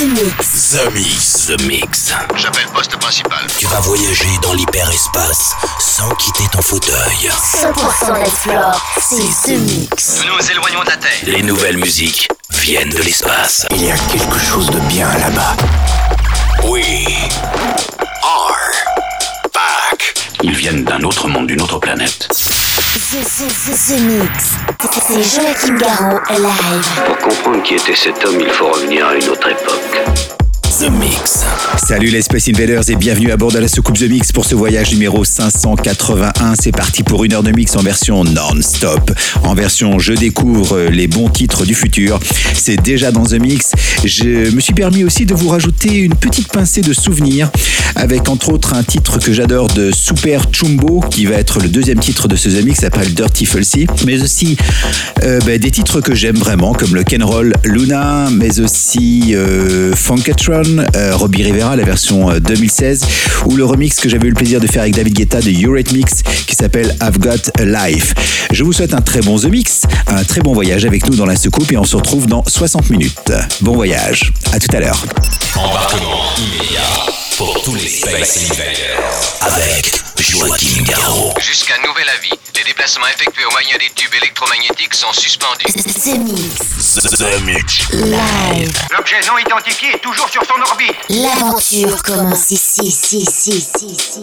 The Mix. The Mix. The Mix. J'appelle poste principal. Tu vas voyager dans l'hyperespace sans quitter ton fauteuil. 100% d'explore, c'est The Mix. Nous nous éloignons de la Terre. Les nouvelles musiques viennent de l'espace. Il y a quelque chose de bien là-bas. We are. Ils viennent d'un autre monde, d'une autre planète. The, the, the, the Mix. C'est Joachim Garraud, live. Pour comprendre qui était cet homme, il faut revenir à une autre époque. The Mix. Salut les Space Invaders et bienvenue à bord de la soucoupe The Mix pour ce voyage numéro 581. C'est parti pour une heure de mix en version non-stop. En version je découvre les bons titres du futur. C'est déjà dans The Mix. Je me suis permis aussi de vous rajouter une petite pincée de souvenirs avec entre autres un titre que j'adore de Super Chumbo qui va être le deuxième titre de ce The Mix s'appelle Dirty Fulsy. Mais aussi euh, bah, des titres que j'aime vraiment comme le Ken Roll Luna mais aussi euh, Funkatron euh, Robbie Rivera, la version euh, 2016, ou le remix que j'avais eu le plaisir de faire avec David Guetta de Eurythmics qui s'appelle I've Got a Life. Je vous souhaite un très bon The Mix, un très bon voyage avec nous dans la soucoupe et on se retrouve dans 60 minutes. Bon voyage, à tout à l'heure. Pour tous les Space Invaders avec Joachim Garraud. Jusqu'à nouvel avis, les déplacements effectués au moyen des tubes électromagnétiques sont suspendus. The Mix. The Mix. Live. L'objet non identifié est toujours sur son orbite. L'aventure commence ici, ici, ici, ici, ici.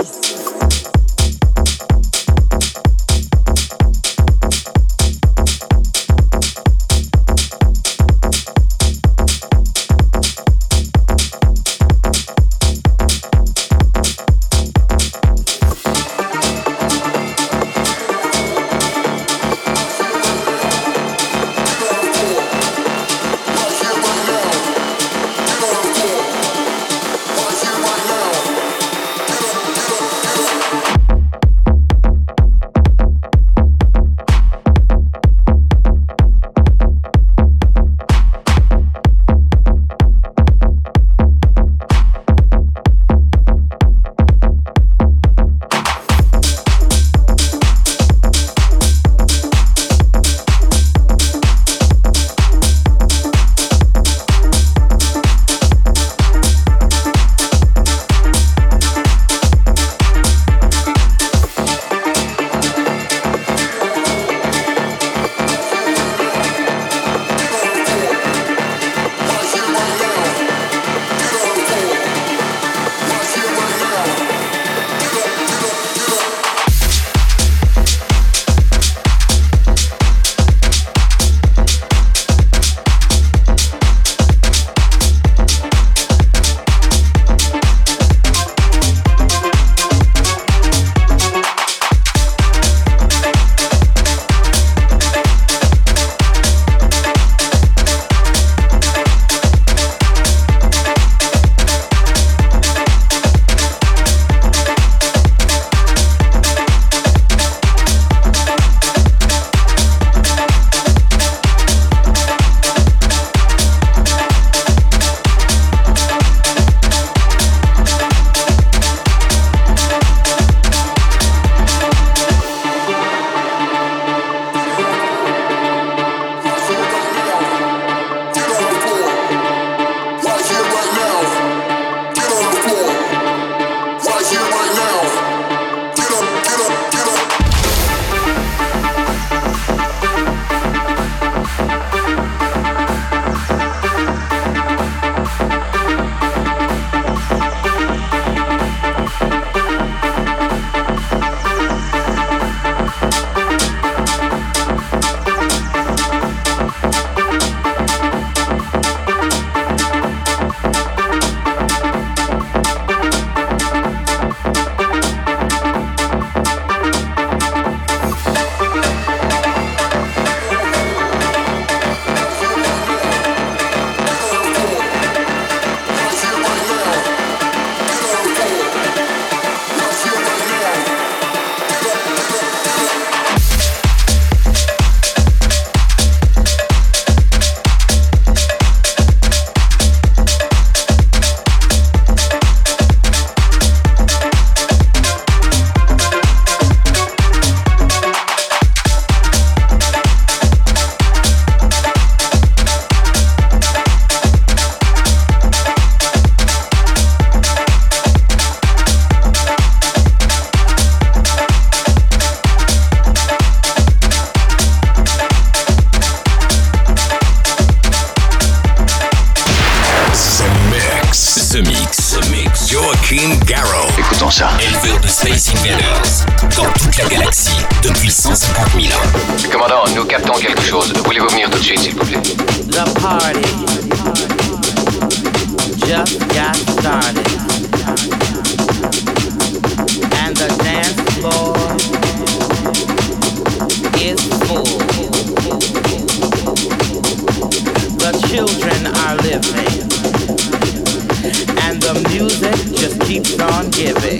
And the music just keeps on giving.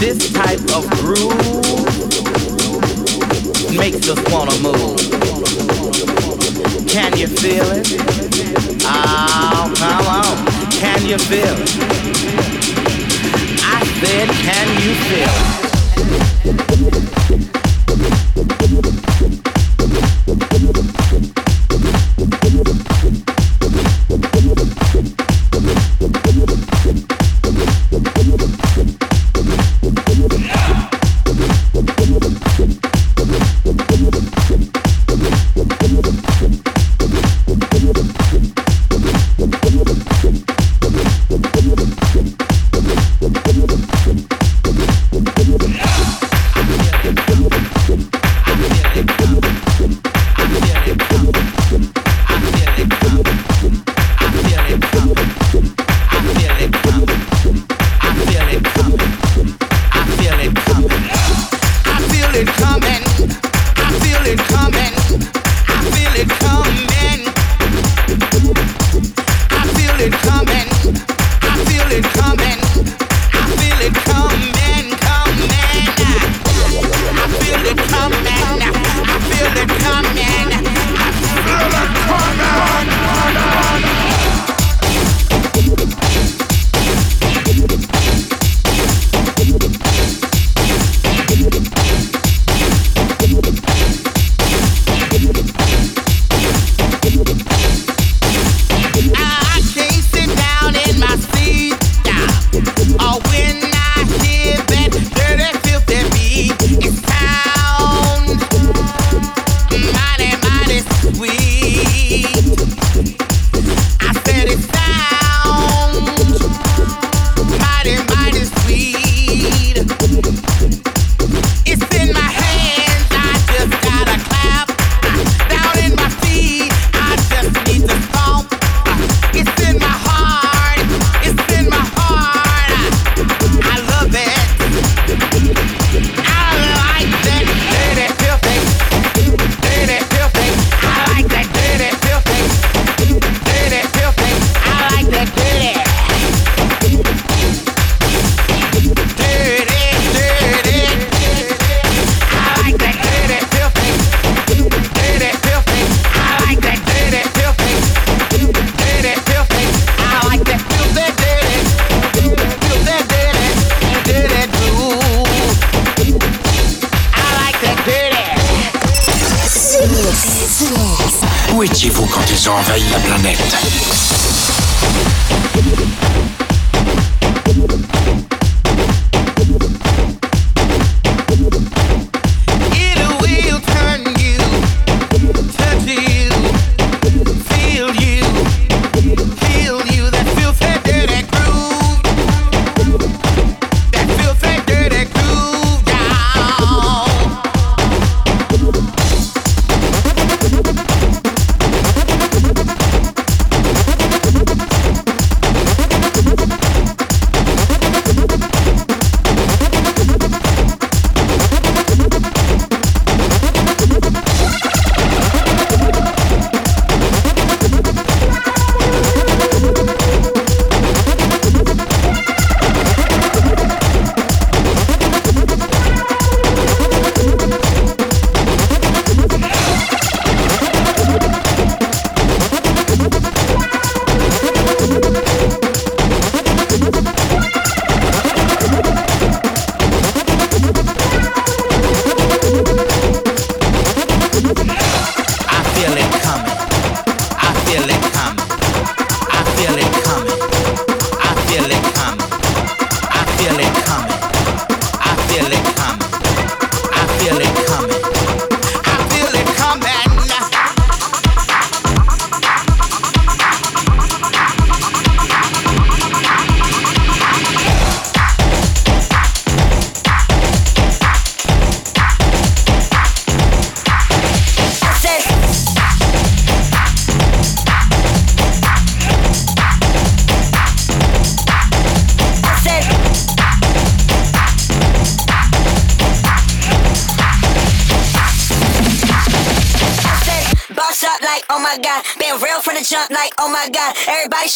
This type of groove makes us wanna move. Can you feel it? Oh, come on. Can you feel it? I said, can you feel it?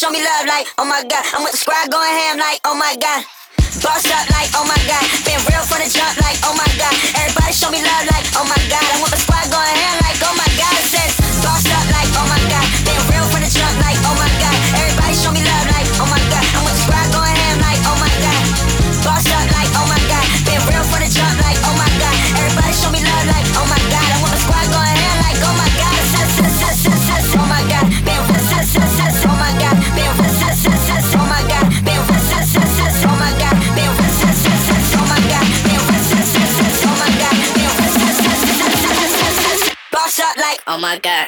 show me love like, oh my god, I'm with Oh my God.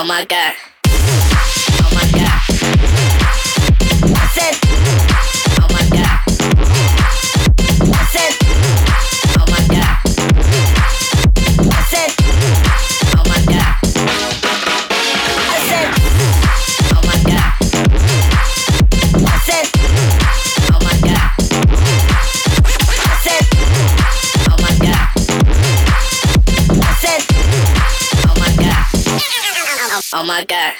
Oh my God. Oh my god.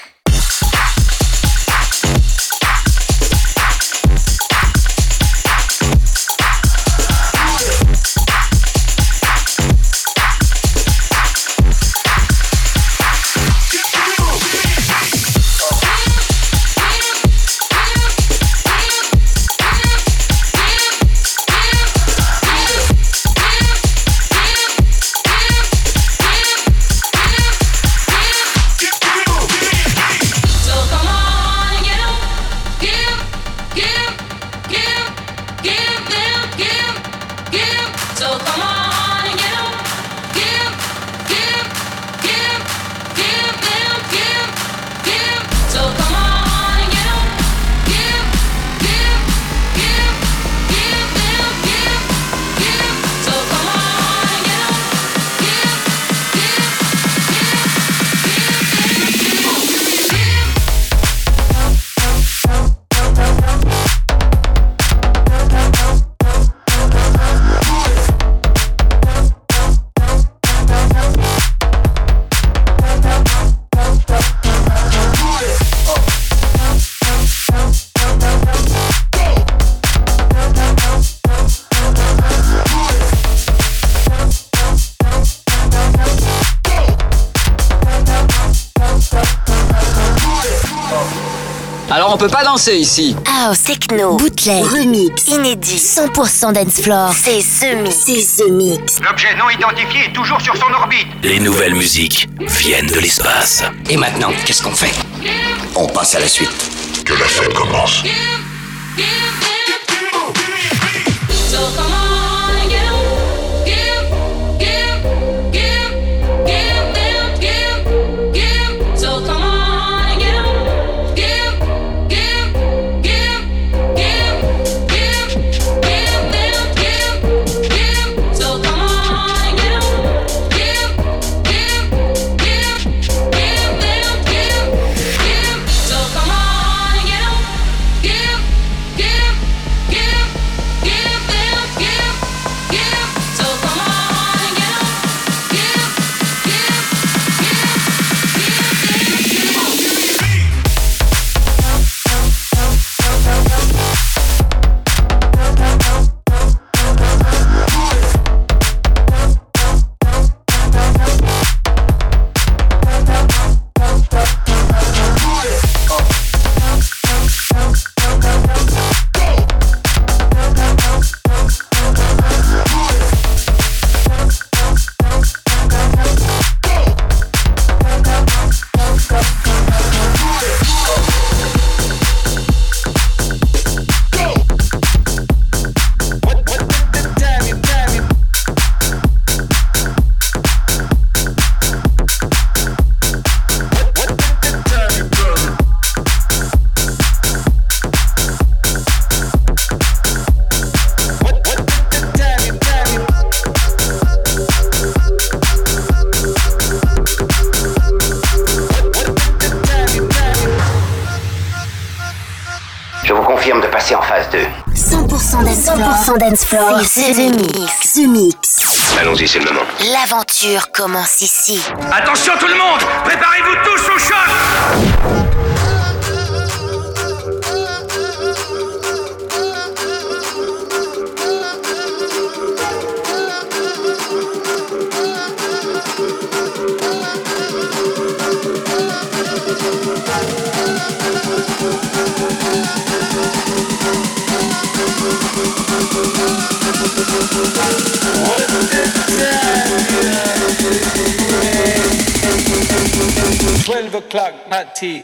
C'est ici. House, techno, bootleg, remix, inédit, 100% dance floor. C'est ce mix. C'est ce mix. L'objet non identifié est toujours sur son orbite. Les nouvelles musiques viennent de l'espace. Et maintenant, qu'est-ce qu'on fait? On passe à la suite. Que la fête commence. The Mix. The Mix. Allons-y, c'est le moment. L'aventure commence ici. Attention tout le monde Préparez-vous tous au choc Twelve o'clock, not tea.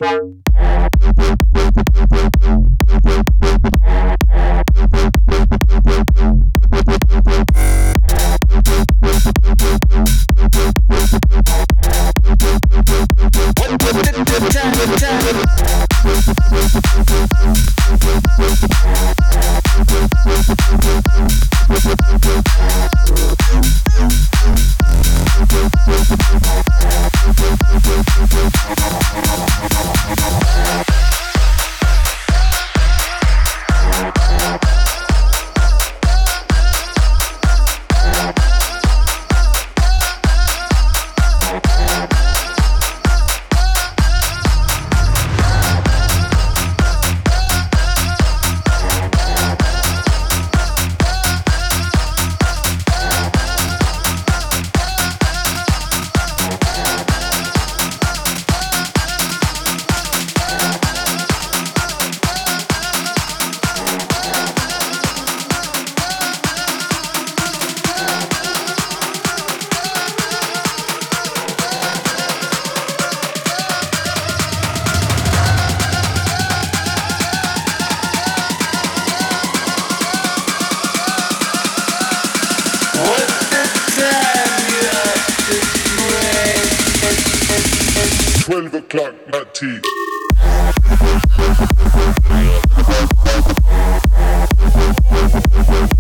o'clock, my tea. Thank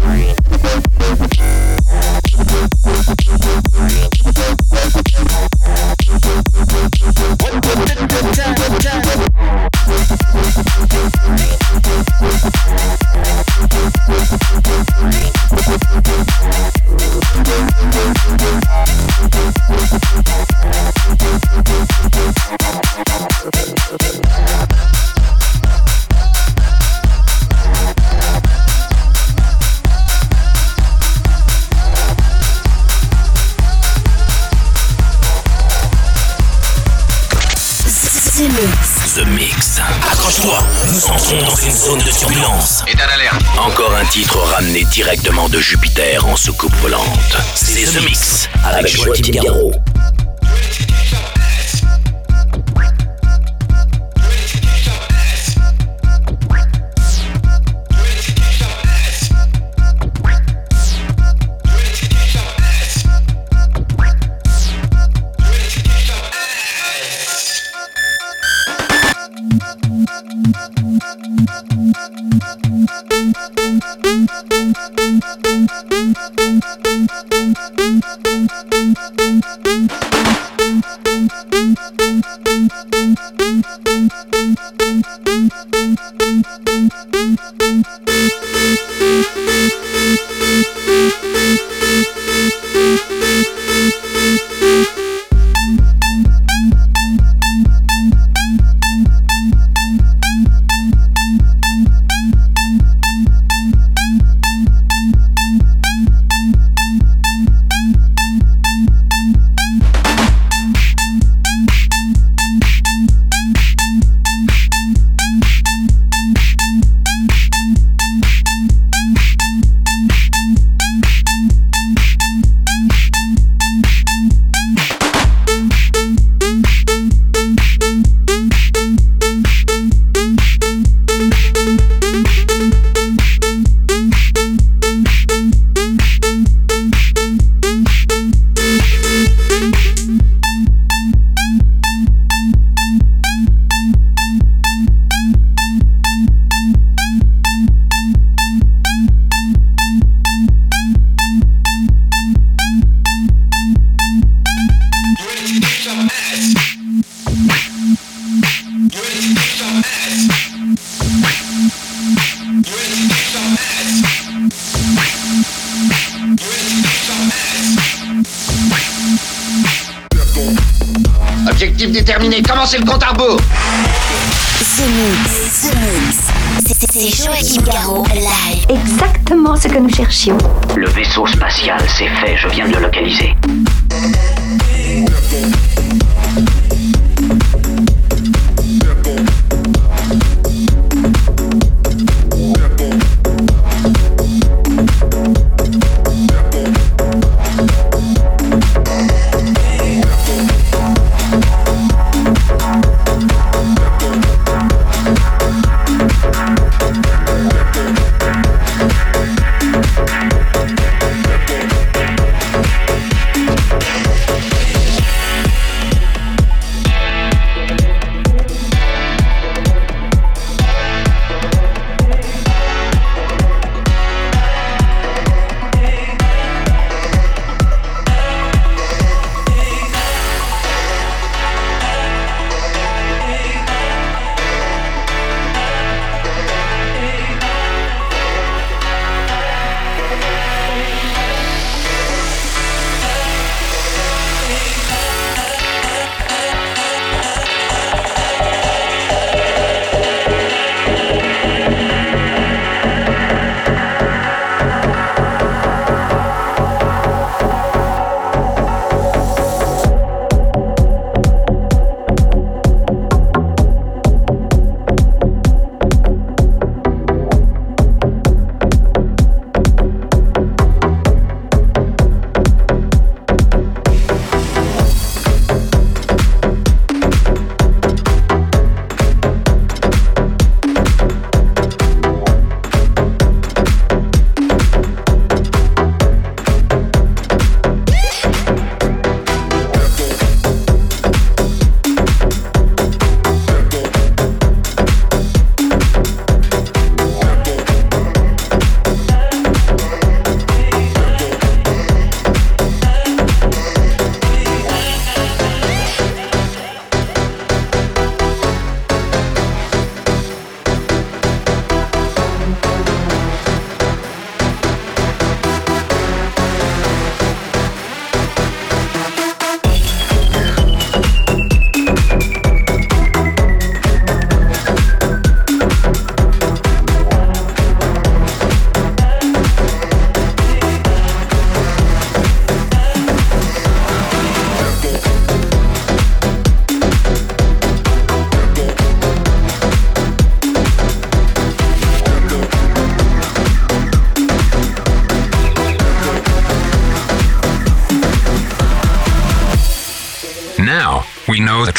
c'est fait, je viens de le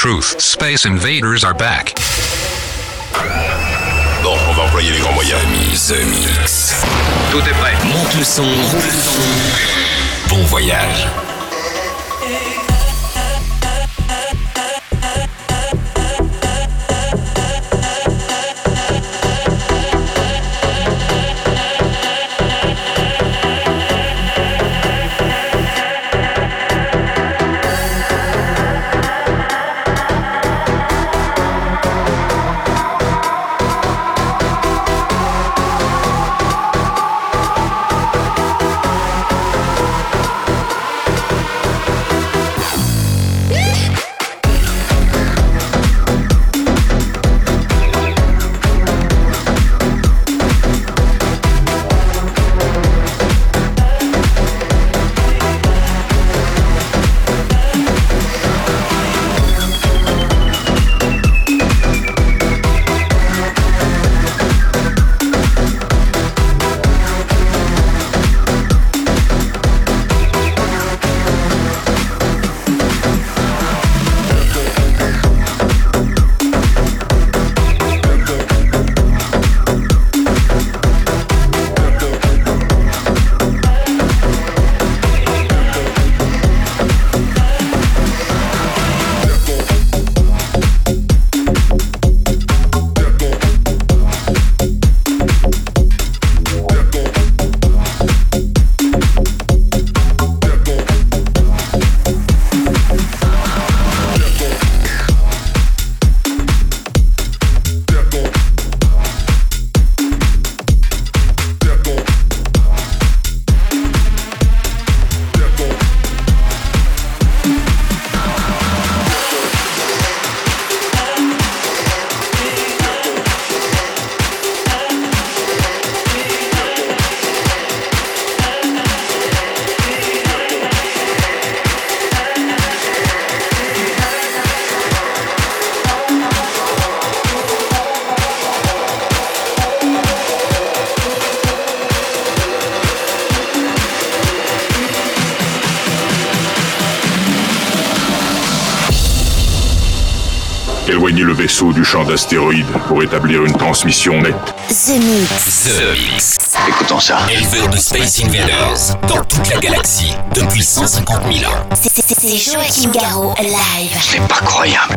truth. Space invaders are back. Bon, on va employer les grands moyens. The Mix. Tout est prêt. Monte le son. Bon voyage. Pour établir une transmission nette. The Mix. The Mix. Écoutons ça. Éleveur de Space Invaders dans toute la galaxie depuis 150 000 ans. C'est- c'est- C'est Joachim Garraud, live. C'est pas croyable.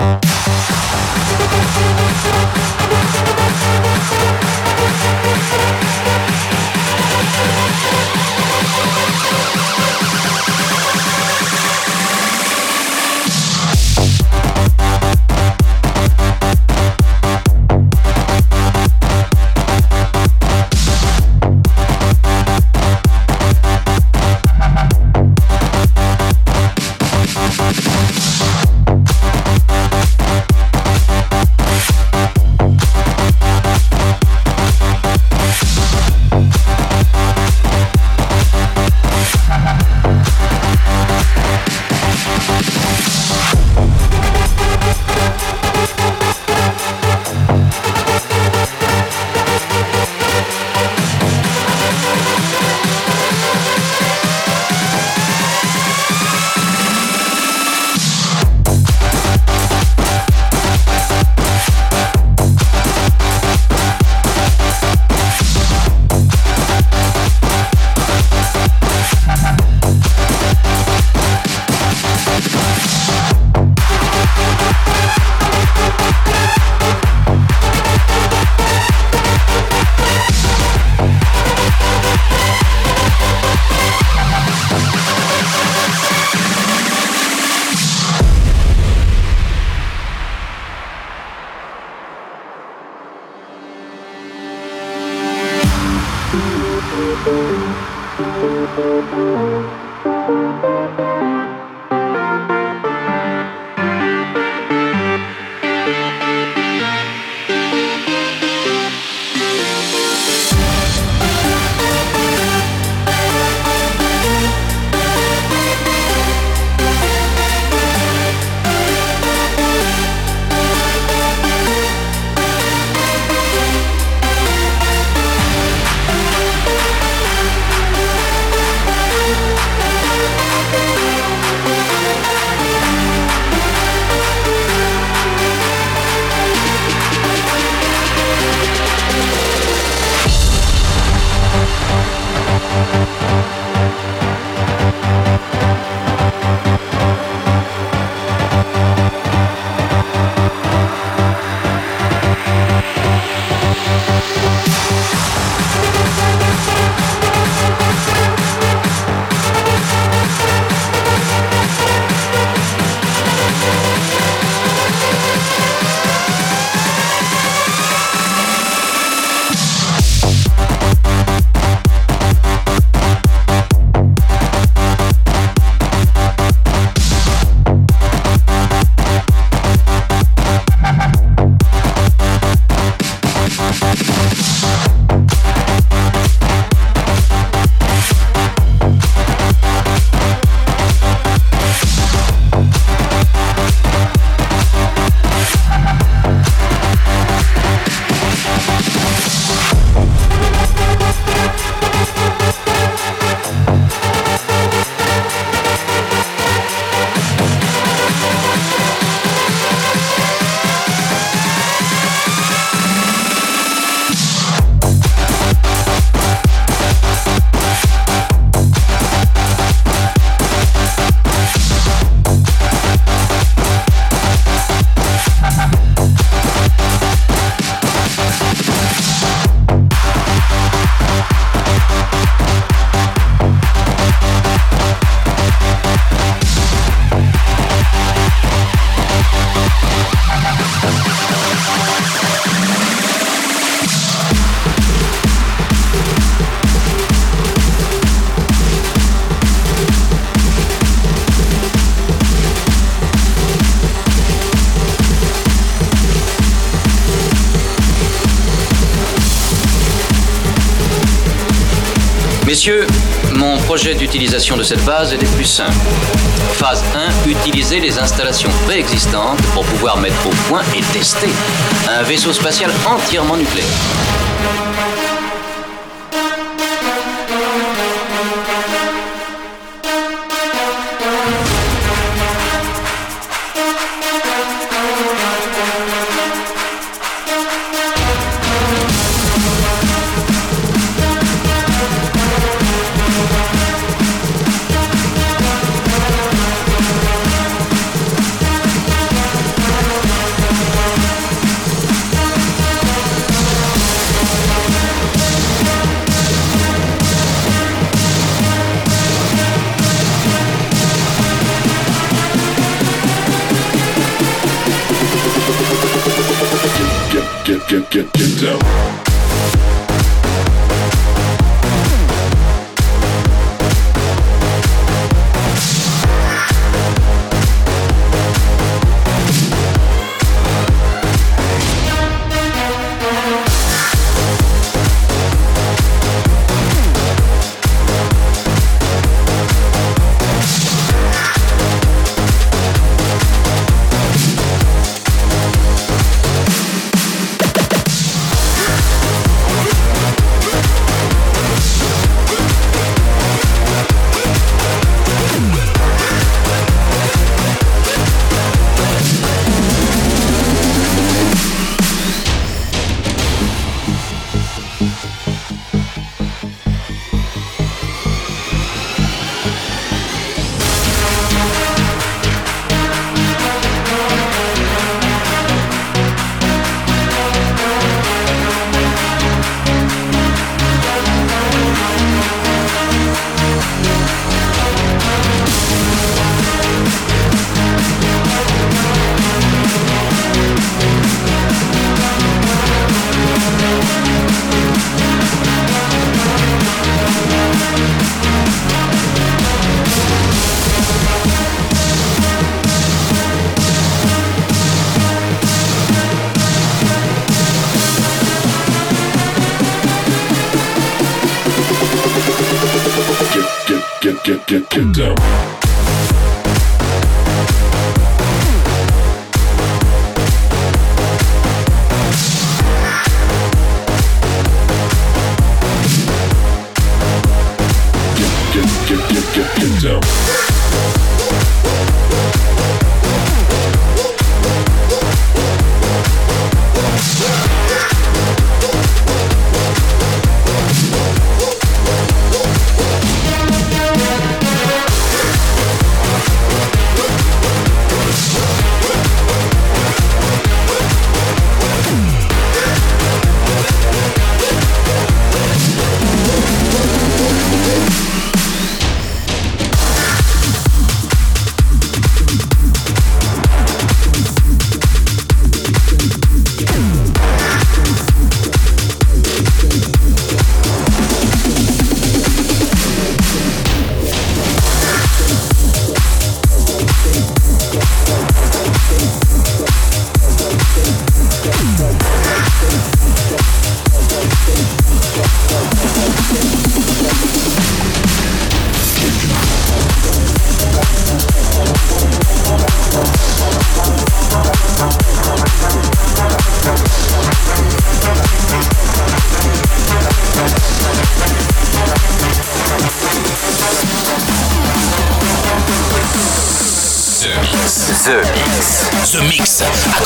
Messieurs, mon projet d'utilisation de cette base est des plus simples. Phase 1, utiliser les installations préexistantes pour pouvoir mettre au point et tester un vaisseau spatial entièrement nucléaire.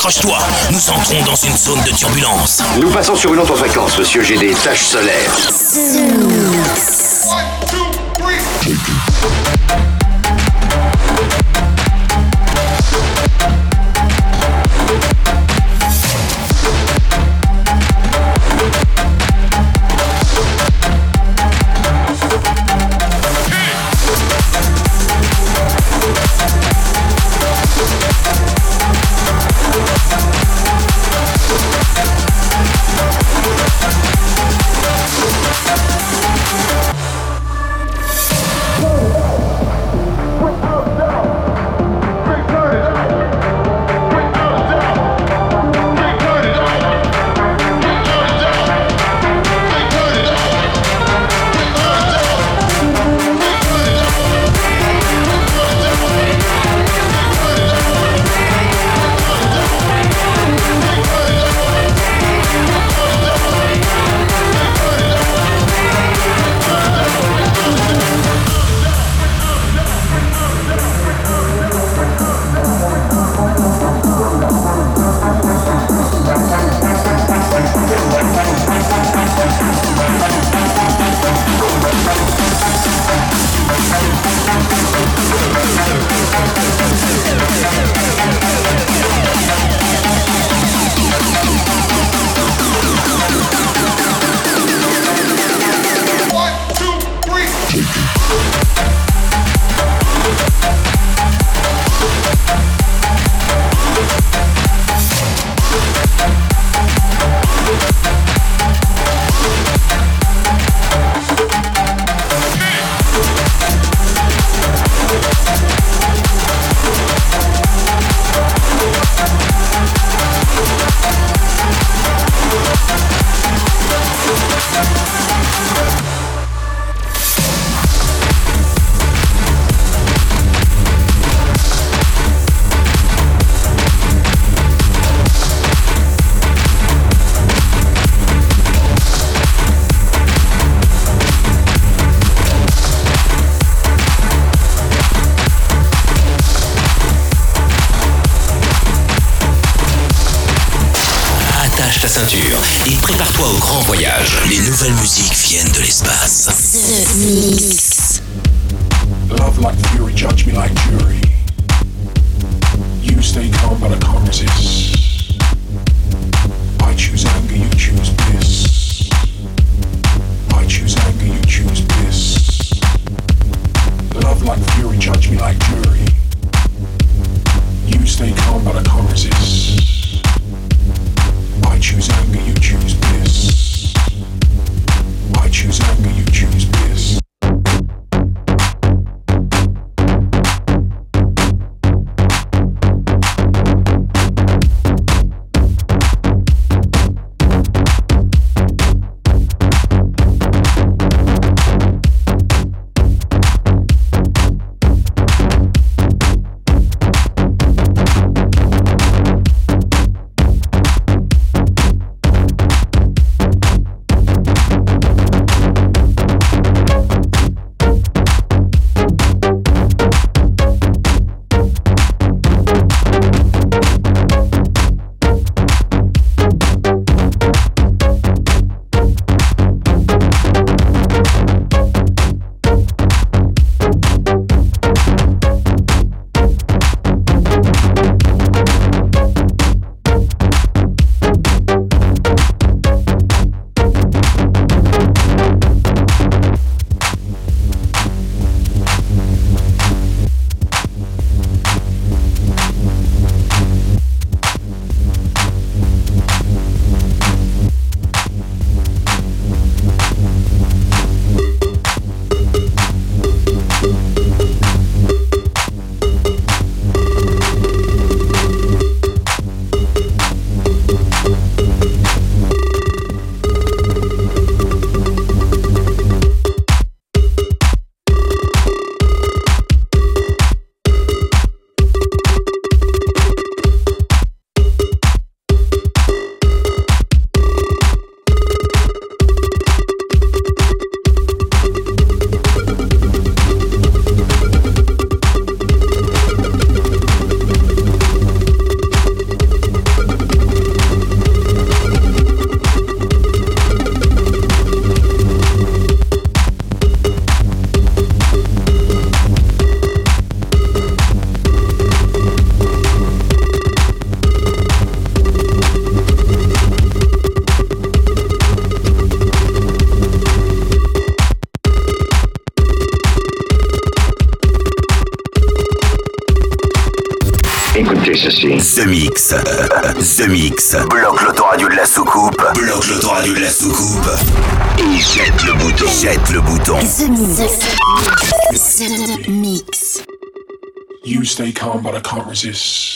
Accroche-toi, nous entrons dans une zone de turbulence. Nous passons sur une autre fréquence, monsieur. J'ai des tâches solaires. Mix. Bloque l'autoradio de la soucoupe. Bloque l'autoradio de la soucoupe. Et jette le bouton. Jette le bouton. The Mix. The Mix. You stay calm, but I can't resist.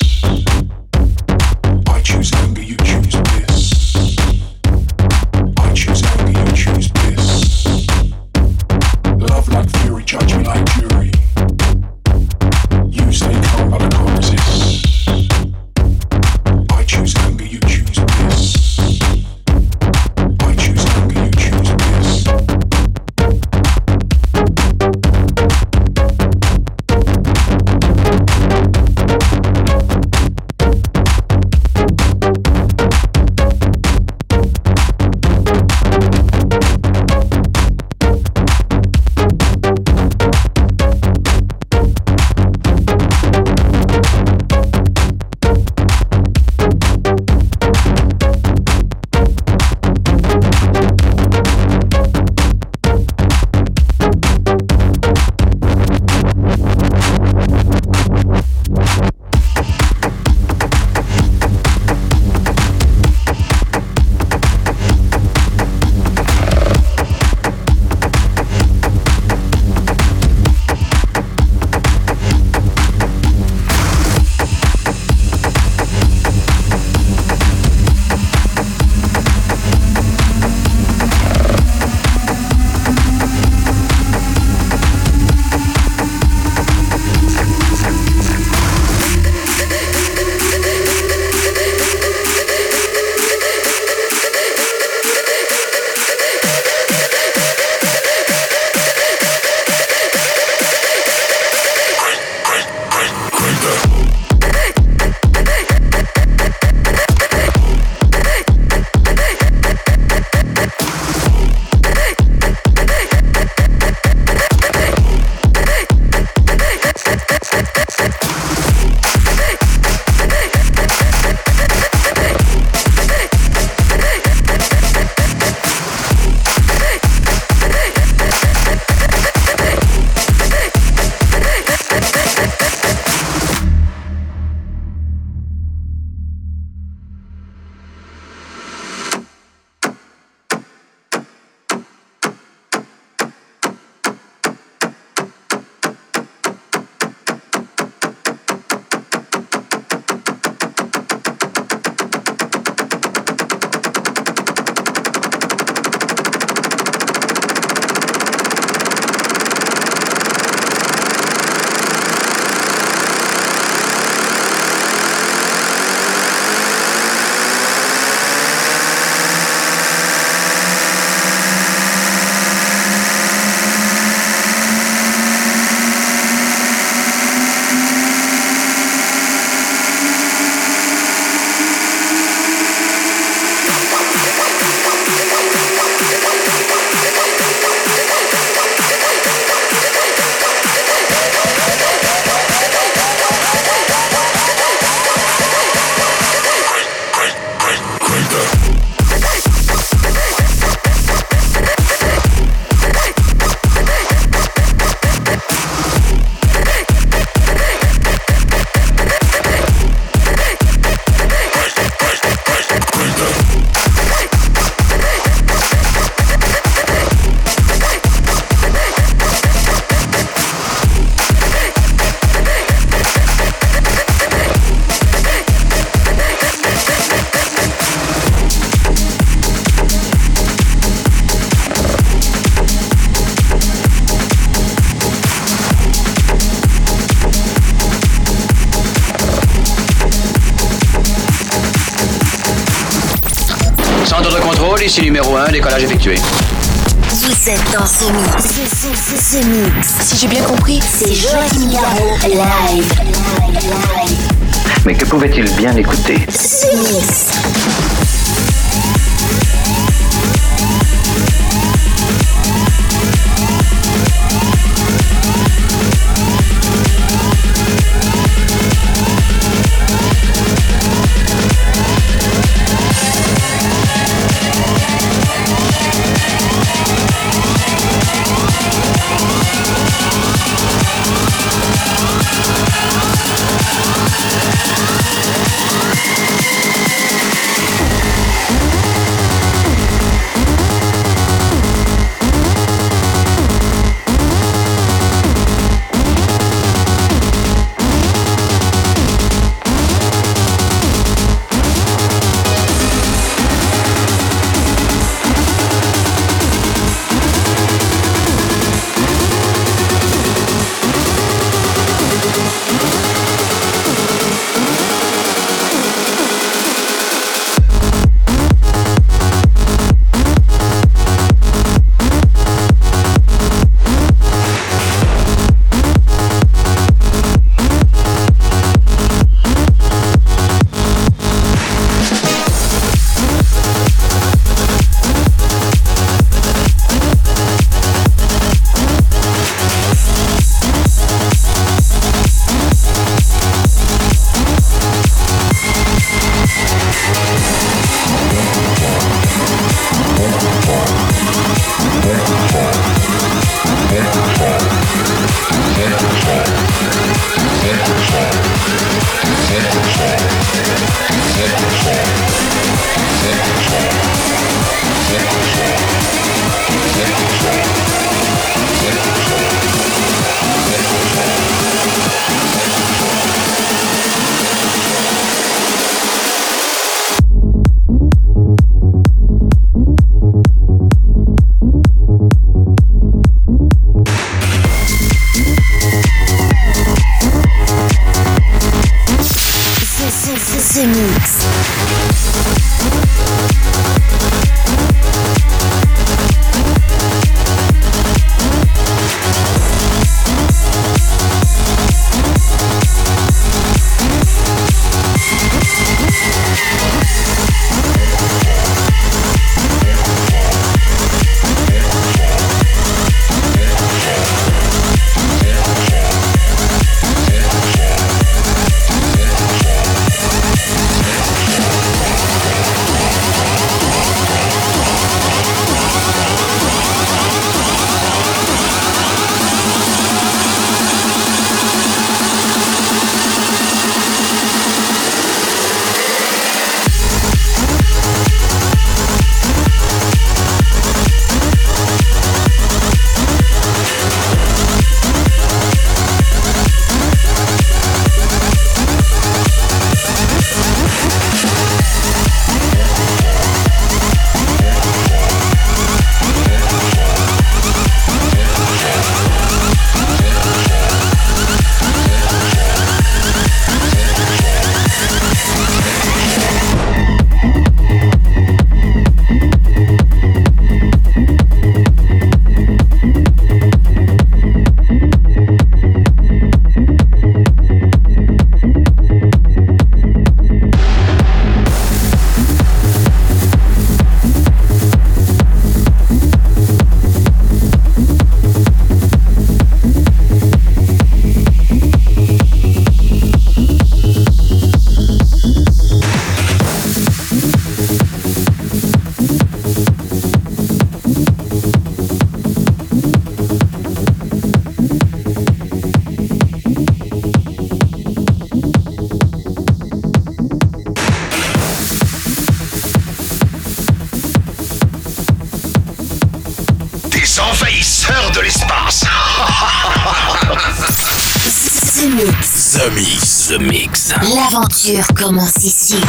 Ici numéro 1, décollage effectué. Vous êtes dans ce mix. Ce, ce, ce, ce mix. Si j'ai bien compris, c'est Joachim Garraud live. Mais que pouvait-il bien écouter? Ce mix.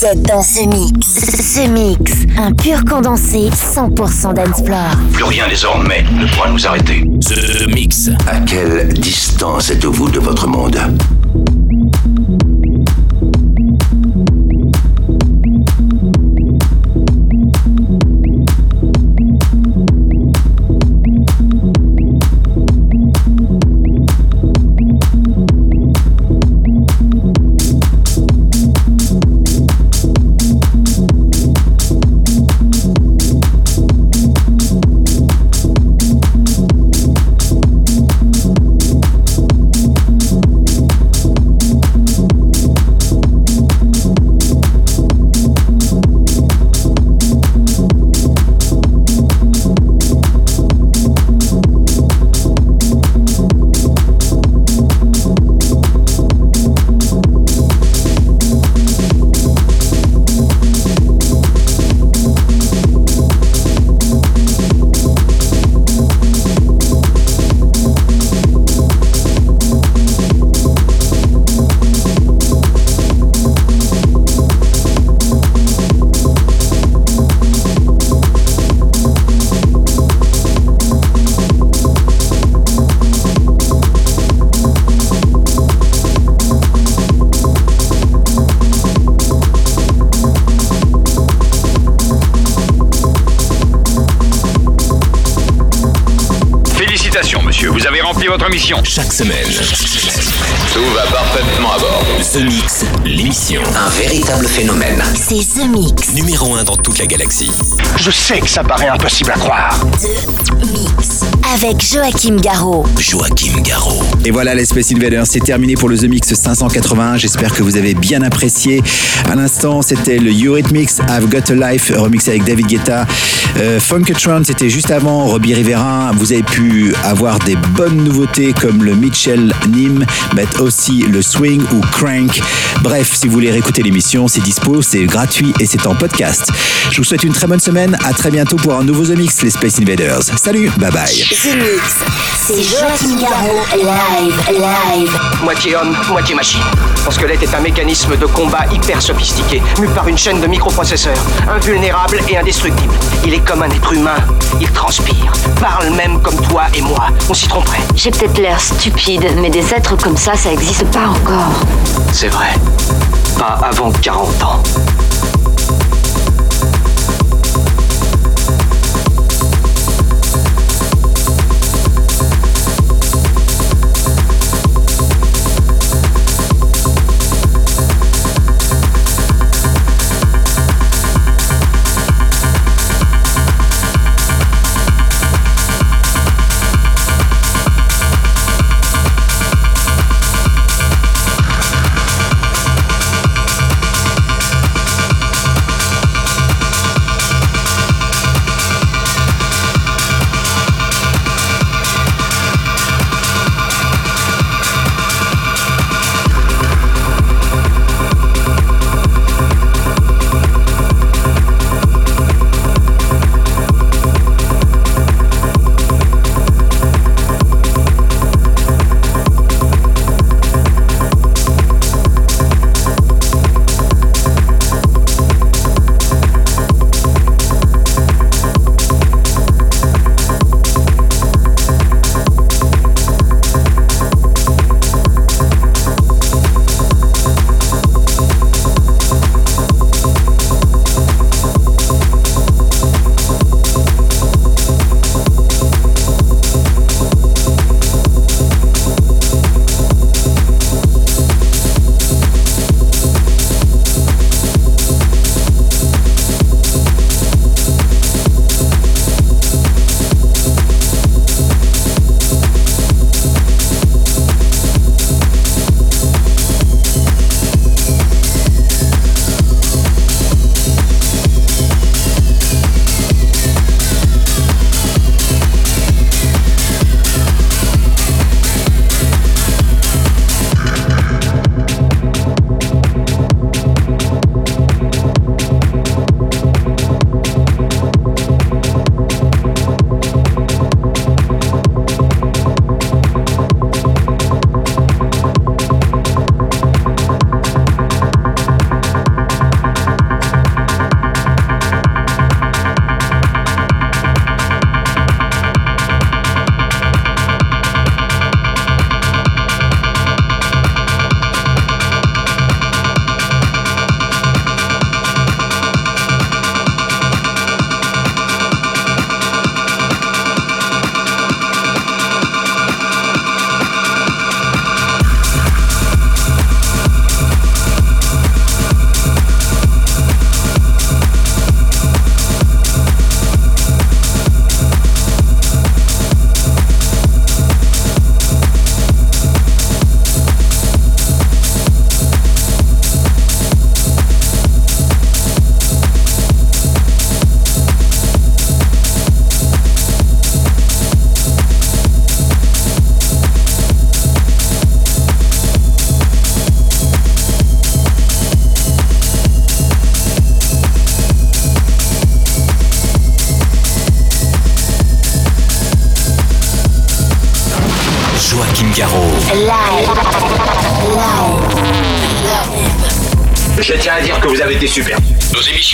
Vous êtes dans ce mix. Ce mix, un pur condensé 100% d'Ensplore. Plus rien désormais ne pourra nous arrêter. The Mix. À quelle distance êtes-vous de votre monde? C'est The Mix. Numéro 1 dans toute la galaxie. Je sais que ça paraît impossible à croire. The Mix. Avec Joachim Garraud. Joachim Garraud. Et voilà, les Space Invaders, c'est terminé pour le The Mix 581. J'espère que vous avez bien apprécié. À l'instant, c'était le Eurythmics I've Got a Life, remixé avec David Guetta. Euh, Funkatron, c'était juste avant. Robbie Rivera. Vous avez pu avoir des bonnes nouveautés comme le Mitchell Nim, mais aussi le Swing ou Crank. Bref, si vous voulez réécouter l'émission, c'est dispo, c'est gratuit et c'est en podcast. Je vous souhaite une très bonne semaine. À très bientôt pour un nouveau The Mix, les Space Invaders. Salut, bye bye. C'est Joachim Garraud. Live, live. Moitié homme, moitié machine. Son squelette est un mécanisme de combat hyper sophistiqué, mu par une chaîne de microprocesseurs, invulnérable et indestructible. Il est comme un être humain, il transpire, parle même comme toi et moi. On s'y tromperait. J'ai peut-être l'air stupide, mais des êtres comme ça, ça existe pas encore. C'est vrai. Pas avant 40 ans.